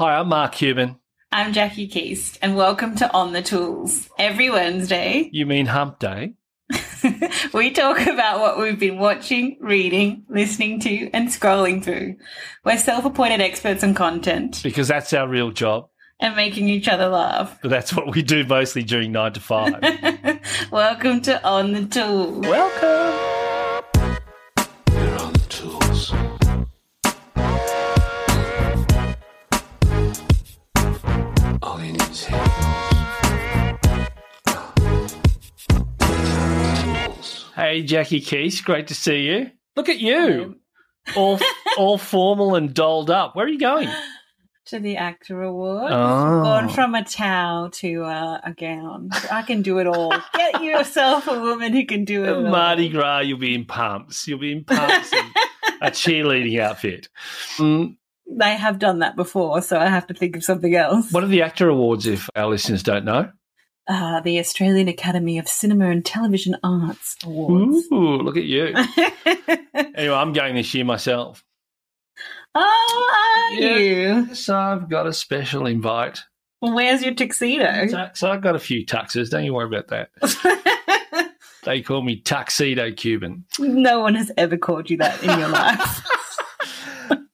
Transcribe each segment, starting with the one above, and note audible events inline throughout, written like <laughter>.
Hi, I'm Mark Kuban. I'm Jackie Keast, and welcome to On the Tools. Every Wednesday, <laughs> You mean hump day? we talk about what we've been watching, reading, listening to, and scrolling through. We're self appointed experts on content Because that's our real job. and making each other laugh. But that's what we do mostly during nine to five. <laughs> welcome to On the Tools. Welcome. Hey, Jackie Keast, great to see you. Look at you, all <laughs> all formal and dolled up. Where are you going? To the AACTA Awards. Oh. Gone from a towel to uh, a gown. I can do it all. <laughs> Get yourself a woman who can do it all. Mardi Gras, you'll be in pumps. You'll be in pumps and a <laughs> cheerleading outfit. Mm, They have done that before, so I have to think of something else. what are the AACTA awards? If our listeners don't know, Uh, the Australian Academy of Cinema and Television Arts Awards. ooh, look at you. <laughs> Anyway, I'm going this year myself. oh, are Yeah. you? So I've got a special invite. Well, where's your tuxedo? So, so I've got a few tuxes. Don't you worry about that. <laughs> They call me Tuxedo Kuban. no one has ever called you that in your life. <laughs>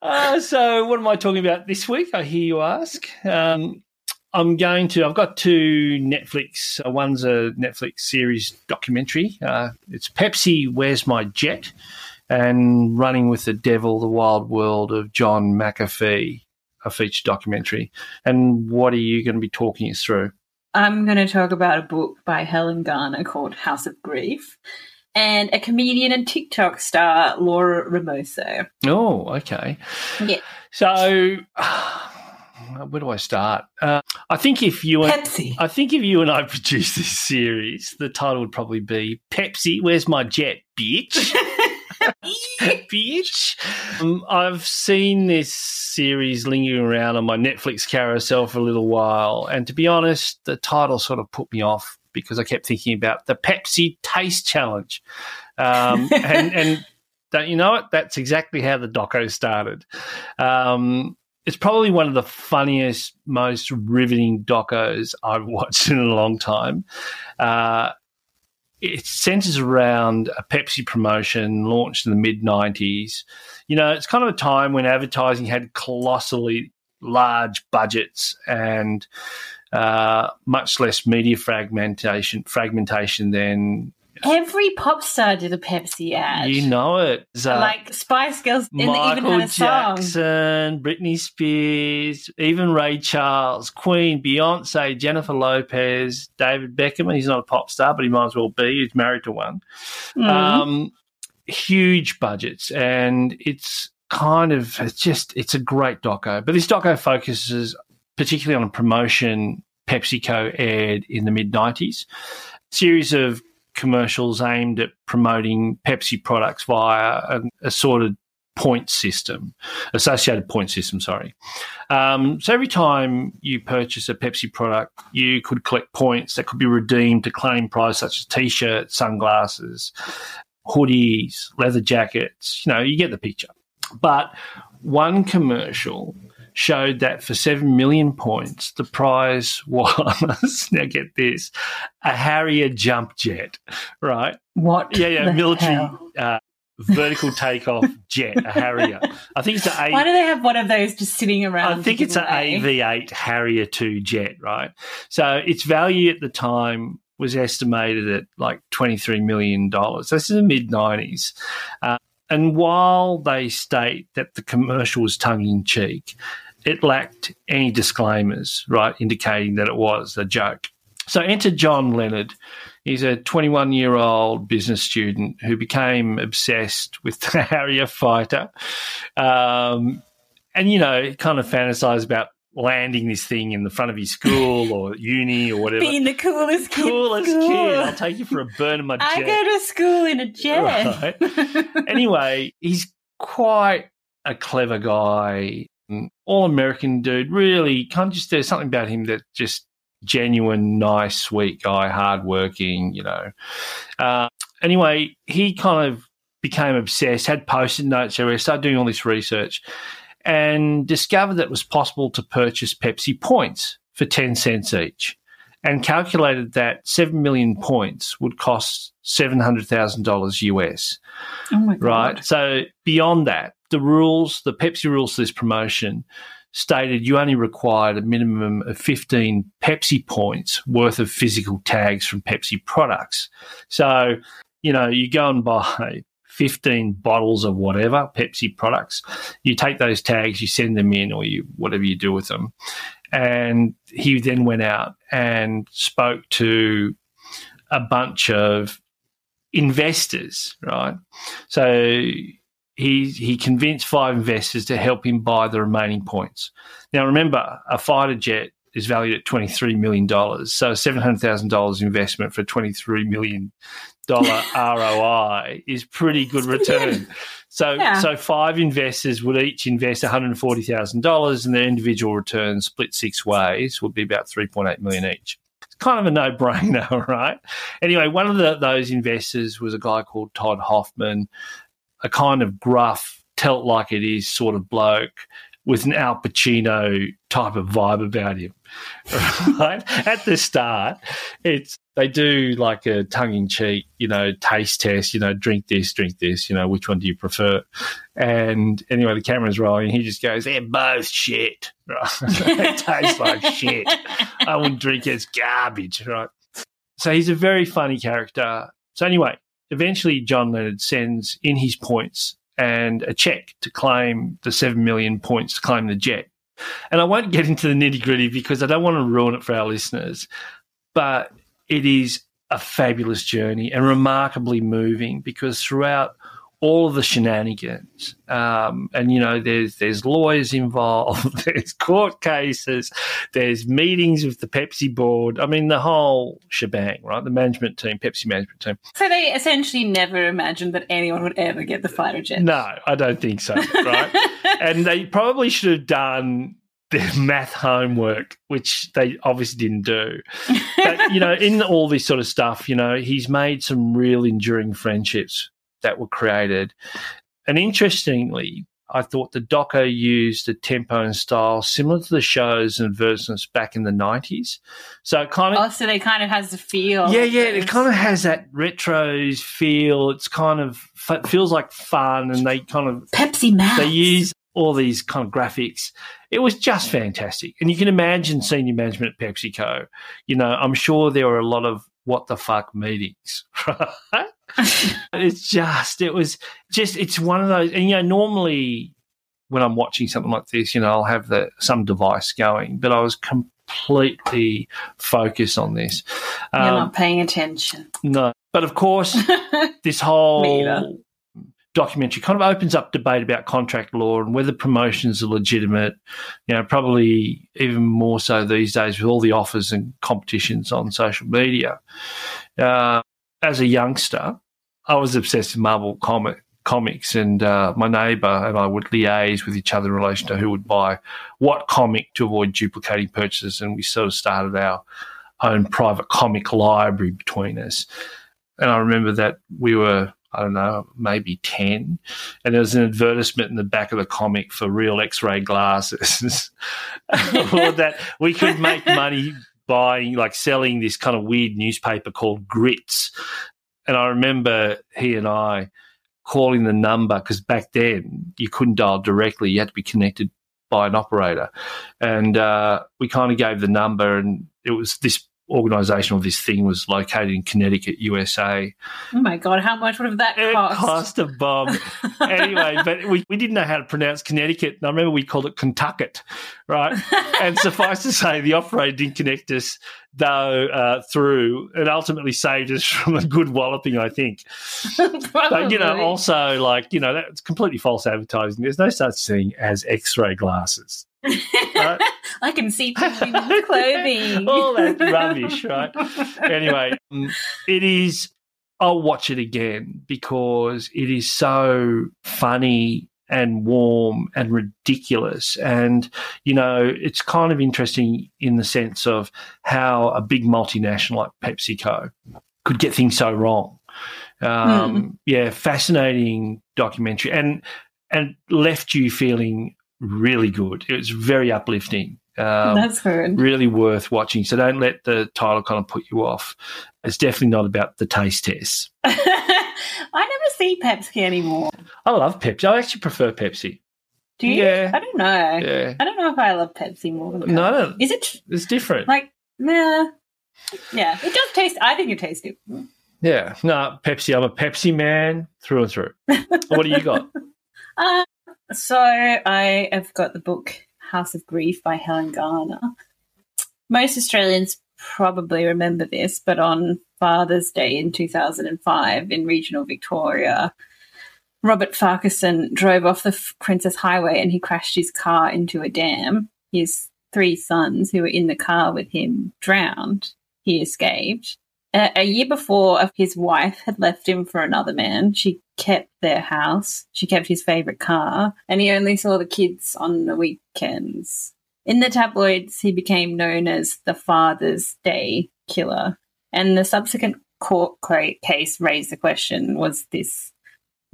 Uh, so, what am I talking about this week? I hear you ask. Um, I'm going to. I've got two Netflix. Uh, one's a Netflix series documentary. Uh, it's Pepsi. Where's my jet? And Running with the Devil: The Wild World of John McAfee, a feature documentary. And what are you going to be talking us through? I'm going to talk about a book by Helen Garner called House of Grief and a comedian and TikTok star, Laura Ramoso. Oh, okay. Yeah. So, where do I start? Uh, I think if you and Pepsi. I think if you and I <laughs> produce this series, the title would probably be Pepsi. Where's my jet, bitch? <laughs> <laughs> bitch. Um, I've seen this series lingering around on my Netflix carousel for a little while, and to be honest, the title sort of put me off because I kept thinking about the Pepsi Taste Challenge, um, and and don't you know it? That's exactly how the doco started. Um, it's probably one of the funniest, most riveting docos I've <laughs> watched in a long time. Uh, it centers around a Pepsi promotion launched in the mid 90s. You know, it's kind of a time when advertising had colossally large budgets and uh, much less media fragmentation fragmentation than Every pop star did a Pepsi ad. you know it. So- like Spice Girls, and they even Michael had a song. Jackson, Britney Spears, even Ray Charles, Queen, Beyonce, Jennifer Lopez, David Beckham. He's not a pop star, but he might as well be. He's married to one. Mm. Um, huge budgets, and it's kind of it's just it's a great doco. But this doco focuses particularly on a promotion PepsiCo aired in the mid '90s, series of commercials aimed at promoting Pepsi products via an assorted point system, associated point system, sorry. Um, so every time you purchase a Pepsi product, you could collect points that could be redeemed to claim prizes such as t-shirts, sunglasses, hoodies, leather jackets, you know, you get the picture. But one commercial showed that for 7 million points, the prize <laughs> was, now get this, a Harrier jump jet, right? what? Yeah, yeah, military uh, vertical takeoff <laughs> jet, a Harrier. I think it's a Why do they have one of those just sitting around? I think it's an? AV8 Harrier 2 jet, right? So its value at the time was estimated at like $23 million. This is the mid 90s. Uh, and while they state that the commercial was tongue in cheek, it lacked any disclaimers, right, indicating that it was a joke. So enter John Leonard. He's a 21 year old business student who became obsessed with <laughs> the Harrier fighter. Um, and, you know, kind of fantasized about landing this thing in the front of his school <laughs> or uni or whatever. Being the coolest kid. Coolest school. kid. I'll take you for a burn in my jet. I go to school in a jet. Right. anyway, he's quite a clever guy, all American dude. Really, kind of just there's something about him that just genuine, nice, sweet guy, hardworking. You know. Uh, anyway, he kind of became obsessed. Had post-it notes everywhere. Started doing all this research. and discovered that it was possible to purchase Pepsi points for 10 cents each and calculated that 7 million points would cost $700,000 US, Oh my god. right? So beyond that, the rules, the Pepsi rules for this promotion stated you only required a minimum of 15 Pepsi points worth of physical tags from Pepsi products. So, you know, you go and buy 15 bottles of whatever Pepsi products, you take those tags, you send them in, or you whatever you do with them. And he then went out and spoke to a bunch of investors, right? So he he convinced five investors to help him buy the remaining points. Now remember, a fighter jet is valued at twenty three million dollars, so seven hundred thousand dollars investment for twenty three million dollar <laughs> ROI is pretty good return. So Yeah. so five investors would each invest one hundred forty thousand dollars, and their individual returns split six ways would be about three point eight million each. It's kind of a no brainer, <laughs> right? Anyway, one of the, those investors was a guy called Todd Hoffman, a kind of gruff, tell it like it is sort of bloke with an Al Pacino type of vibe about him. <laughs> Right at the start, it's they do like a tongue in cheek, you know, taste test. You know, drink this, drink this. You know, which one do you prefer? And anyway, the camera's rolling. He just goes, "They're both shit. <laughs> Right? they taste like shit. I wouldn't drink it. It's garbage." Right. So he's a very funny character. So anyway, eventually John Leonard sends in his points and a check to claim the 7 million points to claim the jet. And I won't get into the nitty gritty because I don't want to ruin it for our listeners, but it is a fabulous journey and remarkably moving because throughout all of the shenanigans, um, and you know, there's there's lawyers involved, <laughs> there's court cases, there's meetings with the Pepsi board. I mean, the whole shebang, right? The management team, Pepsi management team. So they essentially never imagined that anyone would ever get the fighter jet. No, I don't think so, right? <laughs> and they probably should have done their math homework, which they obviously didn't do. But, you know, in all this sort of stuff, you know, he's made some real enduring friendships that were created. And interestingly, I thought the doco used a tempo and style similar to the shows and advertisements back in the 90s. So it kind of oh, so they kind of has the feel. yeah, yeah, it kind of has that retros feel. It's kind of f- feels like fun, and they kind of Pepsi Max. they use all these kind of graphics. It was just fantastic, and you can imagine senior management at PepsiCo. You know, I'm sure there were a lot of what the fuck meetings, <laughs> right? <laughs> it's just, it was just, it's one of those, and you know, normally when I'm watching something like this, you know, I'll have the some device going, but I was completely focused on this. You're Um, not paying attention. no, but of course, <laughs> this whole. Documentary kind of opens up debate about contract law and whether promotions are legitimate. You know, probably even more so these days with all the offers and competitions on social media. Uh, as a youngster, I was obsessed with Marvel comic comics, and uh, my neighbour and I would liaise with each other in relation to who would buy what comic to avoid duplicating purchases, and we sort of started our own private comic library between us. And I remember that we were, I don't know, maybe 10. And there was an advertisement in the back of the comic for real x ray glasses. <laughs> or that we could make <laughs> money buying, like selling this kind of weird newspaper called Grits. And I remember he and I calling the number because back then you couldn't dial directly, you had to be connected by an operator. And uh, we kind of gave the number, and it was this organization or this thing was located in Connecticut, USA. Oh my god, how much would have that It cost? cost a bomb. <laughs> anyway, but we, we didn't know how to pronounce Connecticut. And I remember we called it Kentucket, right? and <laughs> suffice to say, the operator didn't connect us, though, uh, through and ultimately saved us <laughs> from a good walloping, I think. But, you know, also, like, you know, that's completely false advertising. There's no such thing as x ray glasses. Right? <laughs> I can see women's <laughs> clothing. All that rubbish, right? Anyway, <laughs> it is. I'll watch it again because it is so funny and warm and ridiculous. And, you know, it's kind of interesting in the sense of how a big multinational like PepsiCo could get things so wrong. Um, Yeah, fascinating documentary and and left you feeling really good. It was very uplifting. Um, That's good. really worth watching. So don't let the title kind of put you off. It's definitely not about the taste test. <laughs> I never see Pepsi anymore. I love Pepsi. I actually prefer Pepsi. Do you? Yeah. I don't know. Yeah. I don't know if I love Pepsi more than Coke. No, Is it it's different. like, nah. Yeah, it does taste. I think it tastes good. Yeah, no, Pepsi. I'm a Pepsi man through and through. <laughs> what do you got? Uh, so I have got the book House of Grief by Helen Garner. Most Australians probably remember this, but on Father's Day in 2005 in regional Victoria, Robert Farquharson drove off the Princes Highway and he crashed his car into a dam. His three sons, who were in the car with him, drowned. He escaped. A, year before, his wife had left him for another man. She kept their house. She kept his favourite car, and he only saw the kids on the weekends. In the tabloids, he became known as the Father's Day Killer. And the subsequent court case raised the question was this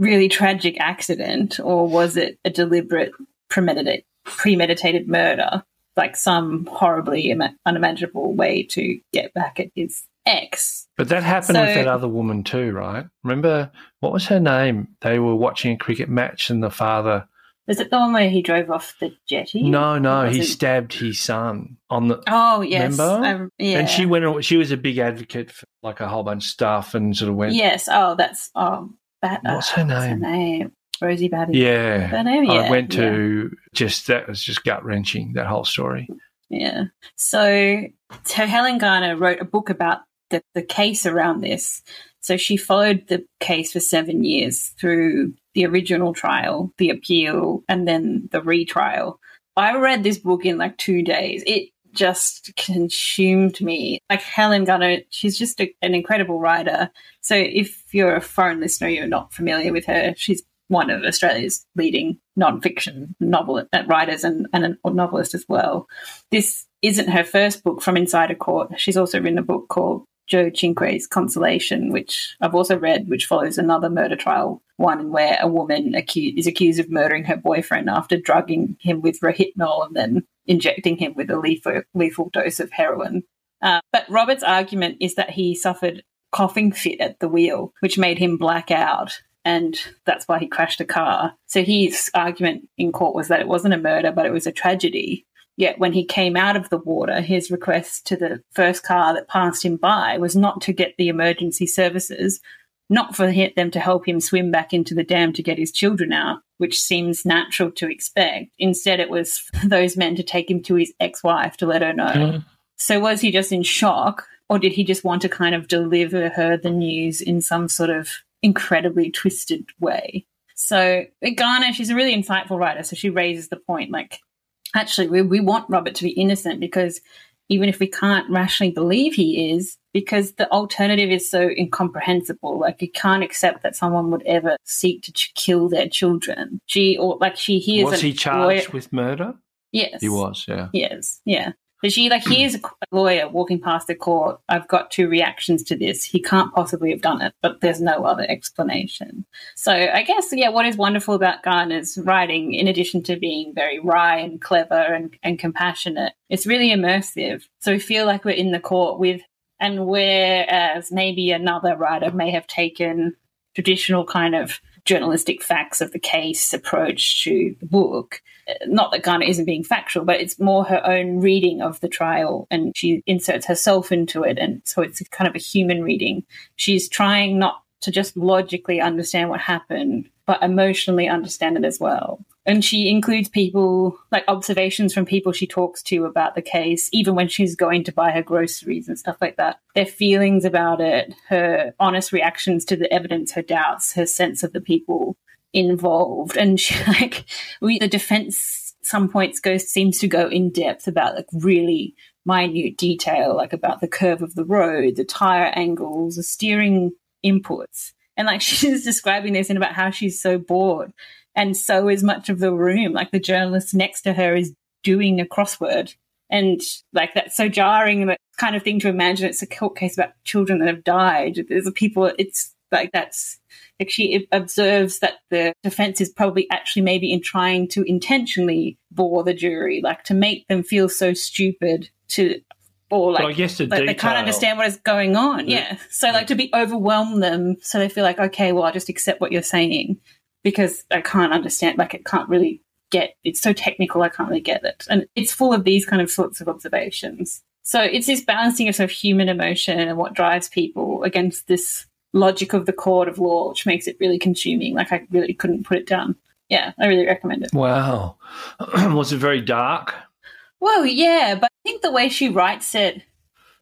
really tragic accident, or was it a deliberate, premeditated, premeditated murder? Like some horribly unimaginable way to get back at his ex. But that happened with that other woman too, right? Remember what was her name? They were watching a cricket match, and the father. Was it the one where he drove off the jetty? No, no, he stabbed his son on the. Oh yes, Remember? Um, yeah. And she went. She was a big advocate for like a whole bunch of stuff, and sort of went. Yes. Oh, that's oh. Bat- What's her name? name? Rosie Batty. Yeah. Her name. Yeah. I went to just that was just gut wrenching that whole story. Yeah. So, so Helen Garner wrote a book about the, the case around this. So she followed the case for seven years through the original trial, the appeal, and then the retrial. I read this book in like two days. It just consumed me. Like Helen Garner, she's just a, an incredible writer. So if you're a foreign listener, you're not familiar with her, she's one of Australia's leading nonfiction novel uh, writers and, and a novelist as well. This isn't her first book from Inside a Court. She's also written a book called Joe Cinque's Consolation, which I've also read, which follows another murder trial, one where a woman is accused of murdering her boyfriend after drugging him with Rohypnol and then injecting him with a lethal, lethal dose of heroin. Uh, but Robert's argument is that he suffered coughing fit at the wheel, which made him black out. And that's why he crashed a car. So his argument in court was that it wasn't a murder, but it was a tragedy. Yet when he came out of the water, his request to the first car that passed him by was not to get the emergency services, not for them to help him swim back into the dam to get his children out, which seems natural to expect. Instead, it was <laughs> for those men to take him to his ex wife to let her know. So was he just in shock, or did he just want to kind of deliver her the news in some sort of incredibly twisted way? So Garner, she's a really insightful writer. So she raises the point, like, actually, we, we want Robert to be innocent because even if we can't rationally believe he is, because the alternative is so incomprehensible. Like you can't accept that someone would ever seek to ch- kill their children. She or like she hears was he charged lawyer- with murder? Yes, He was. Yeah. Yes, yeah. But she like here's a lawyer walking past the court. I've got two reactions to this. He can't possibly have done it, but there's no other explanation. So I guess yeah, what is wonderful about Garner's writing, in addition to being very wry and clever and, and compassionate, it's really immersive. So we feel like we're in the court with, and whereas maybe another writer may have taken traditional kind of journalistic facts of the case approach to the book. Not that Garner isn't being factual, but it's more her own reading of the trial and she inserts herself into it. And so it's kind of a human reading. She's trying not to just logically understand what happened, but emotionally understand it as well. And she includes people, like observations from people she talks to about the case, even when she's going to buy her groceries and stuff like that. Their feelings about it, her honest reactions to the evidence, her doubts, her sense of the people involved. And she, <laughs> like, we, the defense, some points goes, seems to go in depth about like really minute detail, like about the curve of the road, the tire angles, the steering inputs. And like <laughs> she's describing this and about how she's so bored. And so is much of the room. Like the journalist next to her is doing a crossword. And like that's so jarring, that kind of thing to imagine. It's a court case about children that have died. There's a people, it's Like that's like she observes that the defense is probably actually maybe in trying to intentionally bore the jury, like to make them feel so stupid to or like I guess the like they can't understand what is going on. Yeah. So like to be overwhelm them so they feel like, okay, well I'll just accept what you're saying because I can't understand like it can't really get it's so technical I can't really get it. And it's full of these kind of sorts of observations. So it's this balancing of sort of human emotion and what drives people against this logic of the court of law, which makes it really consuming. Like I really couldn't put it down. Yeah, I really recommend it. Wow. <clears throat> Was it very dark? Well, yeah, but I think the way she writes it,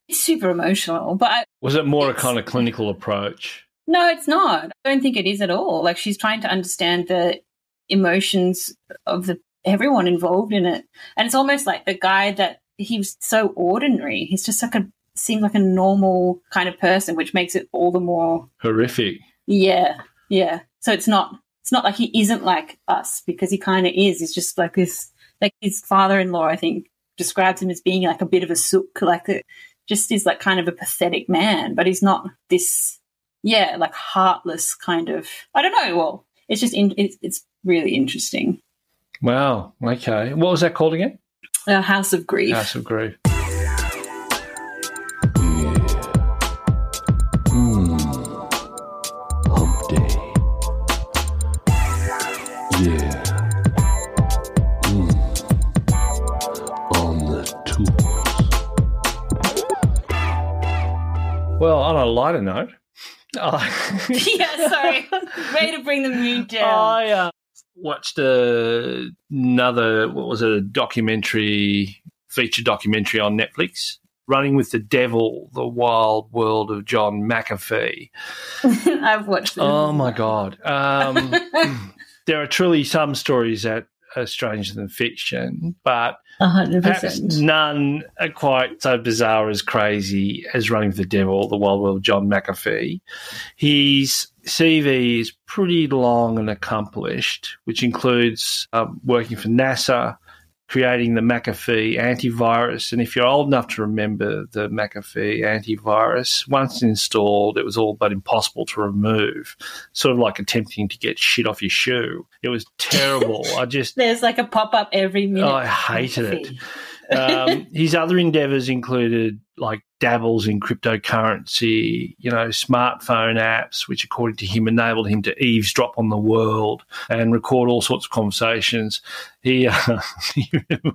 it's super emotional. But I, Was it more a kind of clinical approach? No, it's not. I don't think it is at all. Like she's trying to understand the emotions of the everyone involved in it, and it's almost like the guy that he was so ordinary. He's just like a seemed like a normal kind of person, which makes it all the more Horrific. yeah, yeah. So it's not it's not like he isn't like us because he kind of is. He's just like this. Like his father-in-law, I think, describes him as being like a bit of a sook, like a, just is like kind of a pathetic man, but he's not this. Yeah, like heartless kind of. I don't know. Well, it's just in, it's, it's really interesting. Wow. Okay. What was that called again? A House of Grief. House of Grief. Yeah. Mm. On the tools. Well, on a lighter note, I, <laughs> yeah, sorry. <laughs> Way to bring the mood down. I uh, watched a, another, what was it, a documentary, feature documentary on Netflix, Running with the Devil, The Wild World of John McAfee. <laughs> I've watched it. Oh my God. Um, there are truly some stories that are stranger than fiction, but A hundred perhaps percent. none are quite so bizarre as crazy as Running for the Devil, The Wild World John McAfee. His CV is pretty long and accomplished, which includes um, working for NASA, creating the McAfee antivirus. And if you're old enough to remember the McAfee antivirus, once installed, it was all but impossible to remove. Sort of like attempting to get shit off your shoe. It was terrible. I just <laughs> There's like a pop up every minute. Oh, I hated it. Um, <laughs> his other endeavors included like dabbles in cryptocurrency, you know, smartphone apps, which according to him enabled him to eavesdrop on the world and record all sorts of conversations. He, uh, <laughs>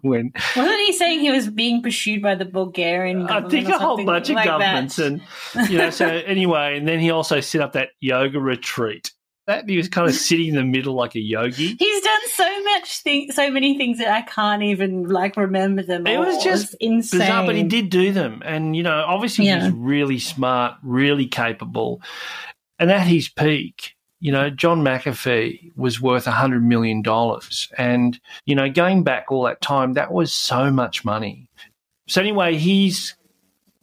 when Wasn't he saying he was being pursued by the Bulgarian I government? think a whole bunch of like governments that? and you know so <laughs> anyway and then he also set up that yoga retreat that he was kind of sitting in the middle like a yogi <laughs> He's done so much thing, so many things that I can't even like remember them. It was all. just It's insane. bizarre, but he did do them. And, you know, obviously Yeah. he's really smart, really capable. And at his peak, you know, John McAfee was worth a $100 million. And, you know, going back all that time, that was so much money. So, anyway, his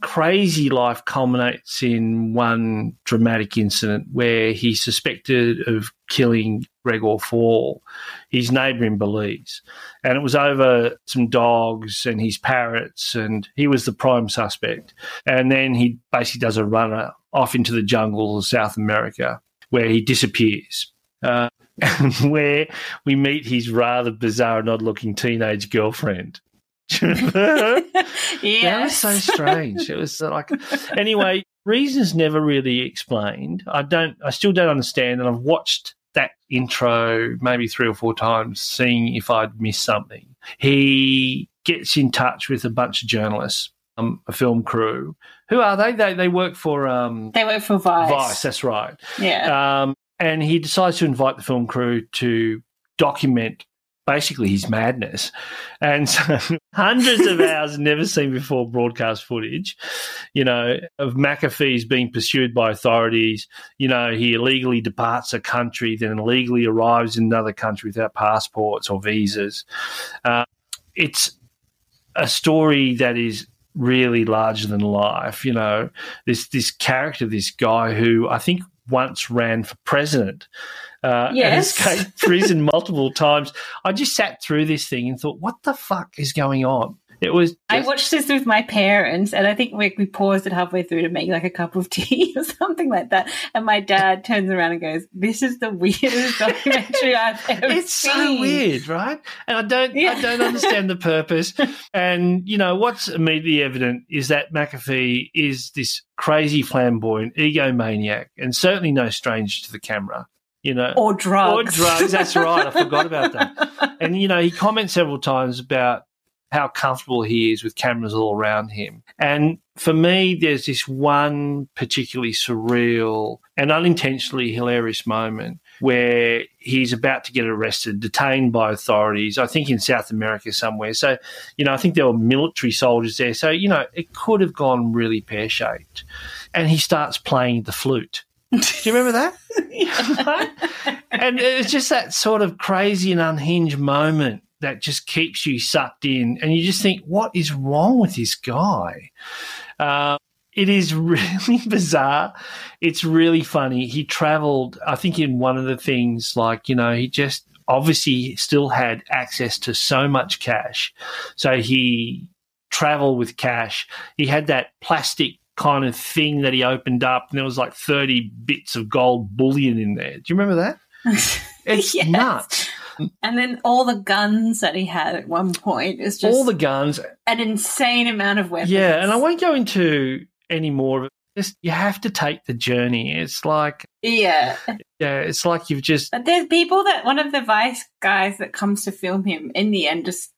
crazy life culminates in one dramatic incident where he's suspected of killing Gregory Faull, his neighbour in Belize and it was over some dogs and his parrots, and he was the prime suspect. And then he basically does a runner off into the jungle of South America, where he disappears. Uh, <laughs> where we meet his rather bizarre and odd-looking teenage girlfriend. <laughs> That was so strange. It was uh, like, anyway, reasons never really explained. I don't, I still don't understand. And I've watched that intro maybe three or four times, seeing if I'd missed something. He gets in touch with a bunch of journalists, um, a film crew. Who are they? They they work for um, They work for Vice. Vice. That's right. Yeah. Um, and he decides to invite the film crew to document basically his madness. And so <laughs> hundreds of hours <laughs> never seen before broadcast footage, you know, of McAfee's being pursued by authorities. You know, he illegally departs a country, then illegally arrives in another country without passports or visas. Uh, it's a story that is really larger than life. You know, this this character, this guy who I think once ran for president. Uh, and Yes. <laughs> escaped prison multiple times. I just sat through this thing and thought, what the fuck is going on? It was. I watched this with my parents, and I think we, we paused it halfway through to make like a cup of <laughs> tea or something like that. And my dad turns around and goes, "This is the weirdest <laughs> documentary I've ever it's seen." so weird, right? And I don't, Yeah. I don't understand the purpose. And you know what's immediately evident is that McAfee is this crazy flamboyant egomaniac, and certainly no stranger to the camera. You know, Or drugs. Or drugs. That's right. I forgot about that. <laughs> And you know, he comments several times about how comfortable he is with cameras all around him. And for me, there's this one particularly surreal and unintentionally hilarious moment where he's about to get arrested, detained by authorities, I think in South America somewhere. So, you know, I think there were military soldiers there. So, you know, it could have gone really pear shaped. And he starts playing the flute. Do you remember that? <laughs> <laughs> and it's just that sort of crazy and unhinged moment that just keeps you sucked in, and you just think, "What is wrong with this guy?" Uh, it is <laughs> really bizarre. It's really funny. He travelled, I think, in one of the things, like you know, he just obviously still had access to so much cash, so he traveled with cash. He had that plastic kind of thing that he opened up, and there was like thirty bits of gold bullion in there. Do you remember that? <laughs> It's Yes. nuts. And then all the guns that he had at one point is just All the guns. an insane amount of weapons. Yeah, and I won't go into any more of it. Just you have to take the journey. It's like Yeah. yeah, it's like you've just But there's people that one of the Vice guys that comes to film him in the end just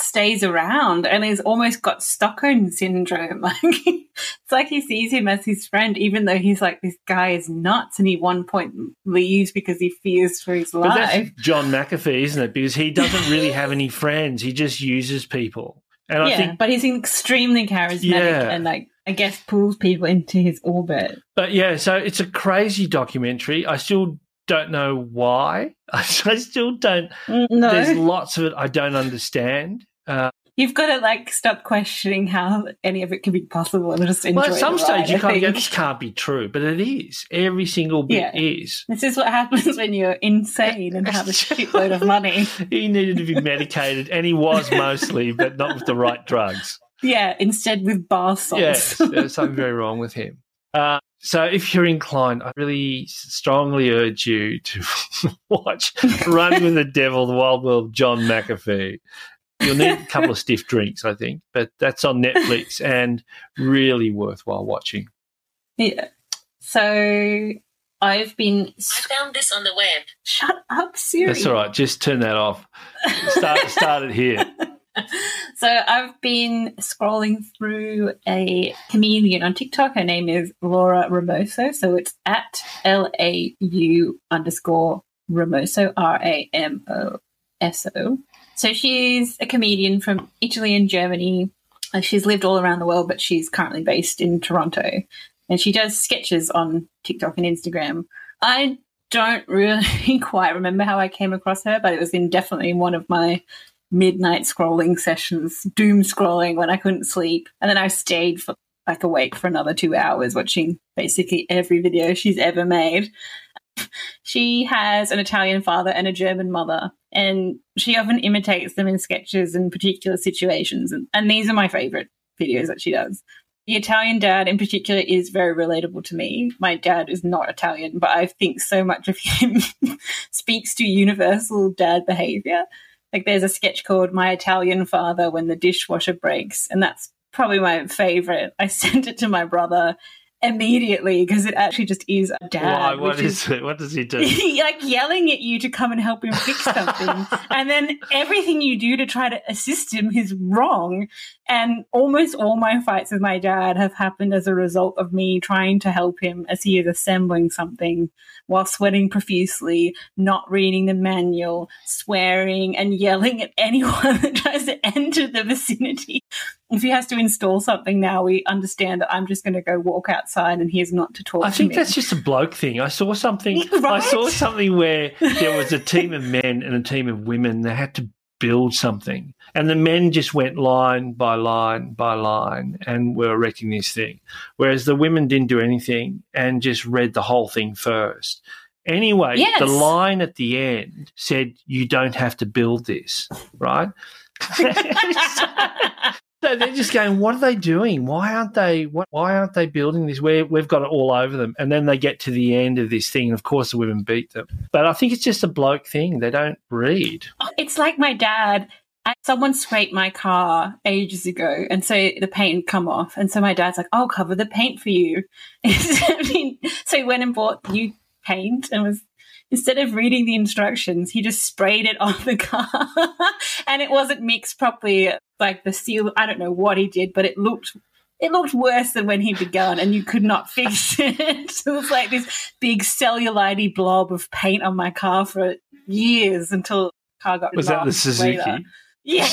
stays around and he's almost got Stockholm syndrome. <laughs> Like it's like he sees him as his friend, even though he's like this guy is nuts and he one point leaves because he fears for his but life. that's John McAfee, isn't it? Because he doesn't really <laughs> have any friends. He just uses people. And I yeah, think but he's extremely charismatic Yeah. and like I guess pulls people into his orbit. But yeah, so it's a crazy documentary. I still don't know why. <laughs> I still don't. Mm, no, There's lots of it I don't understand. Uh, you've got to like stop questioning how any of it can be possible and just enjoy. well, at some stage you can't go, this can't be true, but it is. Every single bit Yeah. is. This is what happens when you're insane and have a shitload of money. <laughs> He needed to be medicated, and he was mostly, but not with the right drugs. Yeah, instead with bath salts. Yes, there's something very wrong with him. Uh, so, if you're inclined, I really strongly urge you to <laughs> watch Running with the Devil, The Wild World John McAfee. You'll need a couple of stiff drinks, I think, but that's on Netflix <laughs> and really worthwhile watching. Yeah. So I've been. I found this on the web. Shut up, Siri. That's all right. Just turn that off. Start, <laughs> start it here. <laughs> So I've been scrolling through a comedian on TikTok. Her name is Laura Ramoso. So it's at L A U underscore Ramoso, R A M O S O. So she's a comedian from Italy and Germany. Uh, She's lived all around the world, but she's currently based in Toronto. And she does sketches on TikTok and Instagram. I don't really <laughs> quite remember how I came across her, but it was in definitely one of my midnight scrolling sessions, doom scrolling when I couldn't sleep. And then I stayed for like awake for another two hours watching basically every video she's ever made. She has an Italian father and a German mother, and she often imitates them in sketches and particular situations. And, and these are my favorite videos that she does. The Italian dad, in particular, is very relatable to me. My dad is not Italian, but I think so much of him <laughs> speaks to universal dad behavior. Like there's a sketch called My Italian Father When the Dishwasher Breaks, and that's probably my favorite. I <laughs> sent it to my brother immediately because it actually just is a dad. Why? What which is it? What does he do? <laughs> like yelling at you to come and help him fix <laughs> something. and then everything you do to try to assist him is wrong. And almost all my fights with my dad have happened as a result of me trying to help him as he is assembling something while sweating profusely, not reading the manual, swearing, and yelling at anyone <laughs> that tries to enter the vicinity. If he has to install something now, we understand that I'm just going to go walk outside and he's not to talk I to think me. that's just a bloke thing. I saw something. <laughs> I saw something where there was a team of men and a team of women. They had to build something, and the men just went line by line by line and were erecting this thing, whereas the women didn't do anything and just read the whole thing first. Anyway, Yes. the line at the end said, "You don't have to build this," right? <laughs> <laughs> So they're just going, what are they doing? Why aren't they? What, why aren't they building this? Where we've got it all over them, and then they get to the end of this thing, and of course the women beat them. But I think it's just a bloke thing. They don't read. Oh, it's like my dad. Someone scraped my car ages ago, and so the paint come off. And so my dad's like, "I'll cover the paint for you." <laughs> So he went and bought new paint and was instead of reading the instructions, he just sprayed it on the car, <laughs> and it wasn't mixed properly. Like the seal, I don't know what he did, but it looked it looked worse than when he began, and you could not fix <laughs> it. so it was like this big cellulite blob of paint on my car for years until the car got Was that the Suzuki? later. Yeah.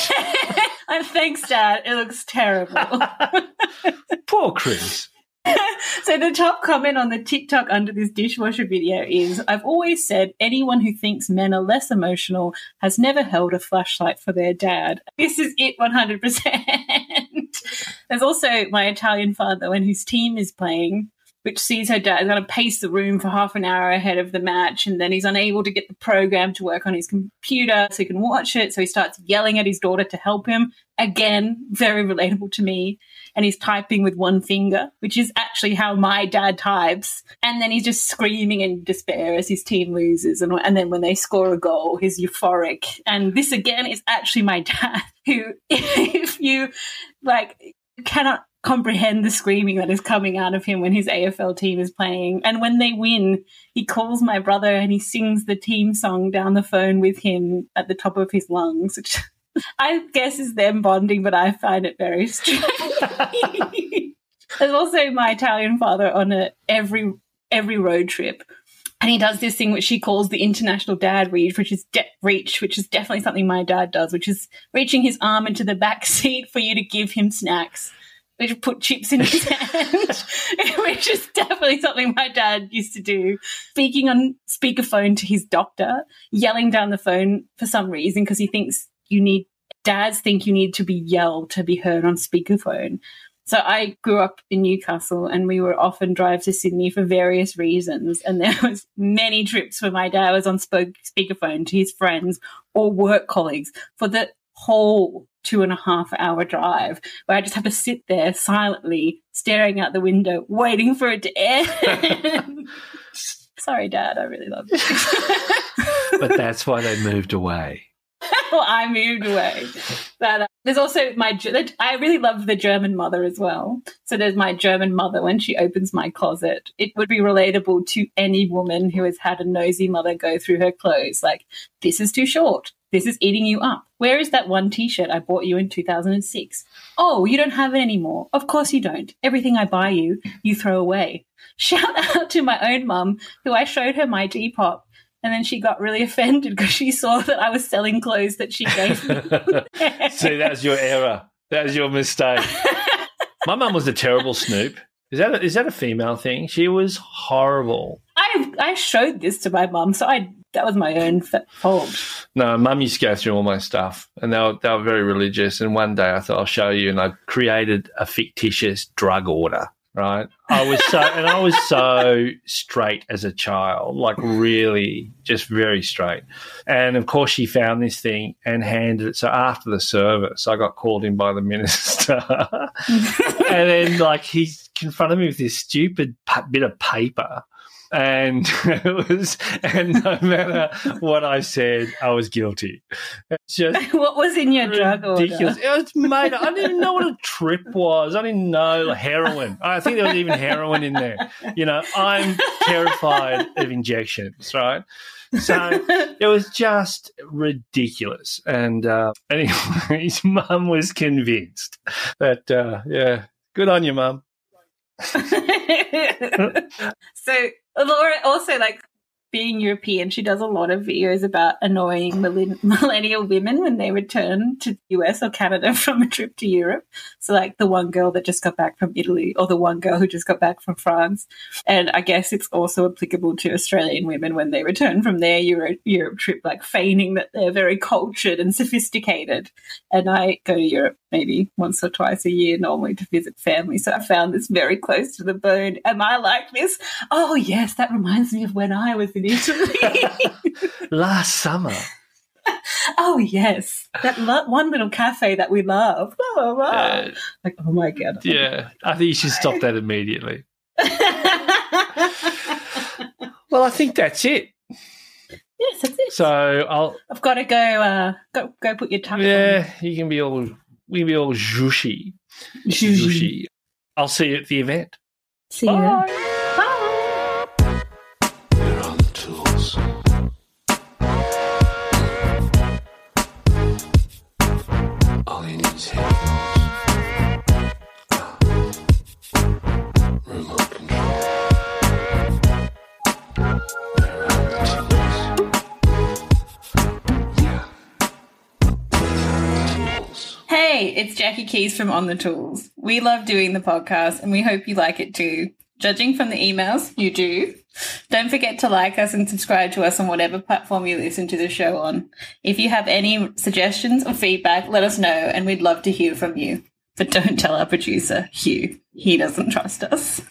<laughs> and thanks, Dad. It looks terrible. <laughs> Poor Chris. <laughs> so the top comment on the TikTok under this dishwasher video is I've always said anyone who thinks men are less emotional has never held a flashlight for their dad. <laughs> This is it 100%. <laughs> There's also my Italian father when his team is playing, which sees her dad going to pace the room for half an hour ahead of the match, and then he's unable to get the program to work on his computer so he can watch it. So he starts yelling at his daughter to help him. Again, very relatable to me. And he's typing with one finger, which is actually how my dad types. And then he's just screaming in despair as his team loses. And, and then when they score a goal, he's euphoric. And this again is actually my <laughs> dad, who, <laughs> if you like, cannot comprehend the screaming that is coming out of him when his AFL team is playing. And when they win, he calls my brother and he sings the team song down the phone with him at the top of his lungs, which <laughs> I guess is them bonding, but I find it very <laughs> strange. There's also my Italian father on a every every road trip. And he does this thing which he calls the international dad reach, which is de- reach, which is definitely something my dad does, which is reaching his arm into the back <laughs> seat for you to give him snacks which put chips in his <laughs> hand, <laughs> which is definitely something my dad used to do. Speaking on speakerphone to his doctor, yelling down the phone for some reason because he thinks you need, dads think you need to be yelled to be heard on speakerphone. So I grew up in Newcastle and we would often drive to Sydney for various reasons. And there was many trips where my dad was on spoke, speakerphone to his friends or work colleagues for the whole two and a half hour drive where I just have to sit there silently staring out the window, waiting for it to end. <laughs> Sorry, Dad, I really love you. <laughs> But that's why they moved away. <laughs> well, I moved away. But uh, there's also my. I really love the German mother as well. So there's my German mother when she opens my closet. It would be relatable to any woman who has had a nosy mother go through her clothes. Like this is too short. This is eating you up. Where is that one T-shirt I bought you in 2006? Oh, you don't have it anymore. Of course you don't. Everything I buy you, you throw away. <laughs> Shout out to my own mum, who I showed her my Depop and then she got really <laughs> offended because she saw that I was selling clothes that she gave me. <laughs> See, that's your error. That was your mistake. My mum was a terrible snoop. Is that a, is that a female thing? She was horrible. I I showed this to my mum, so I that was my own fault. No, mum used to go through all my stuff, and they were, they were very religious. And one day I thought I'll show you, and I created a fictitious drug order. Right, I was so, and I was so straight as a child, like really, just very straight. And of course, she found this thing and handed it. So after the service, I got called in by the minister, <laughs> and then like he confronted me with this stupid bit of paper and <laughs> it was and no matter what I said, I was guilty. Just <laughs> what was in your drug ridiculous. It was made. I didn't even know what a trip was. I didn't know like, heroin. I think there was even heroin in there. You know, I'm terrified of injections. Right. So it was just ridiculous. And uh, anyway, his <laughs> mum was convinced that, uh, yeah, good on you, mum. <laughs> so Laura also like being European, she does a lot of videos about annoying millen- <laughs> millennial women when they return to the US or Canada from a trip to Europe. So, like the one girl that just got back from Italy, or the one girl who just got back from France. And I guess it's also applicable to Australian women when they return from their Euro- Europe trip, like feigning that they're very cultured and sophisticated. And I go to Europe maybe once or twice a year normally to visit family. So I found this very close to the bone. Am I like this? Oh, yes, that reminds me of when I was in Italy. <laughs> Last summer. <laughs> oh yes, that lo- one little cafe that we love. Blah, blah. Uh, like, oh my god. yeah, I think you should stop that immediately. <laughs> Well, I think that's it. yes, that's it. So I'll I've got to go. Uh, go go put your tux yeah, you can be all we will be all zhushy, on. zhushy. I'll see you at the event. See you. Bye. Bye. Jackie Keast from On the Tools. We love doing the podcast and we hope you like it too. Judging from the emails, you do. Don't forget to like us and subscribe to us on whatever platform you listen to the show on. If you have any suggestions or feedback, let us know and we'd love to hear from you. But don't tell our producer, Hugh. He doesn't trust us.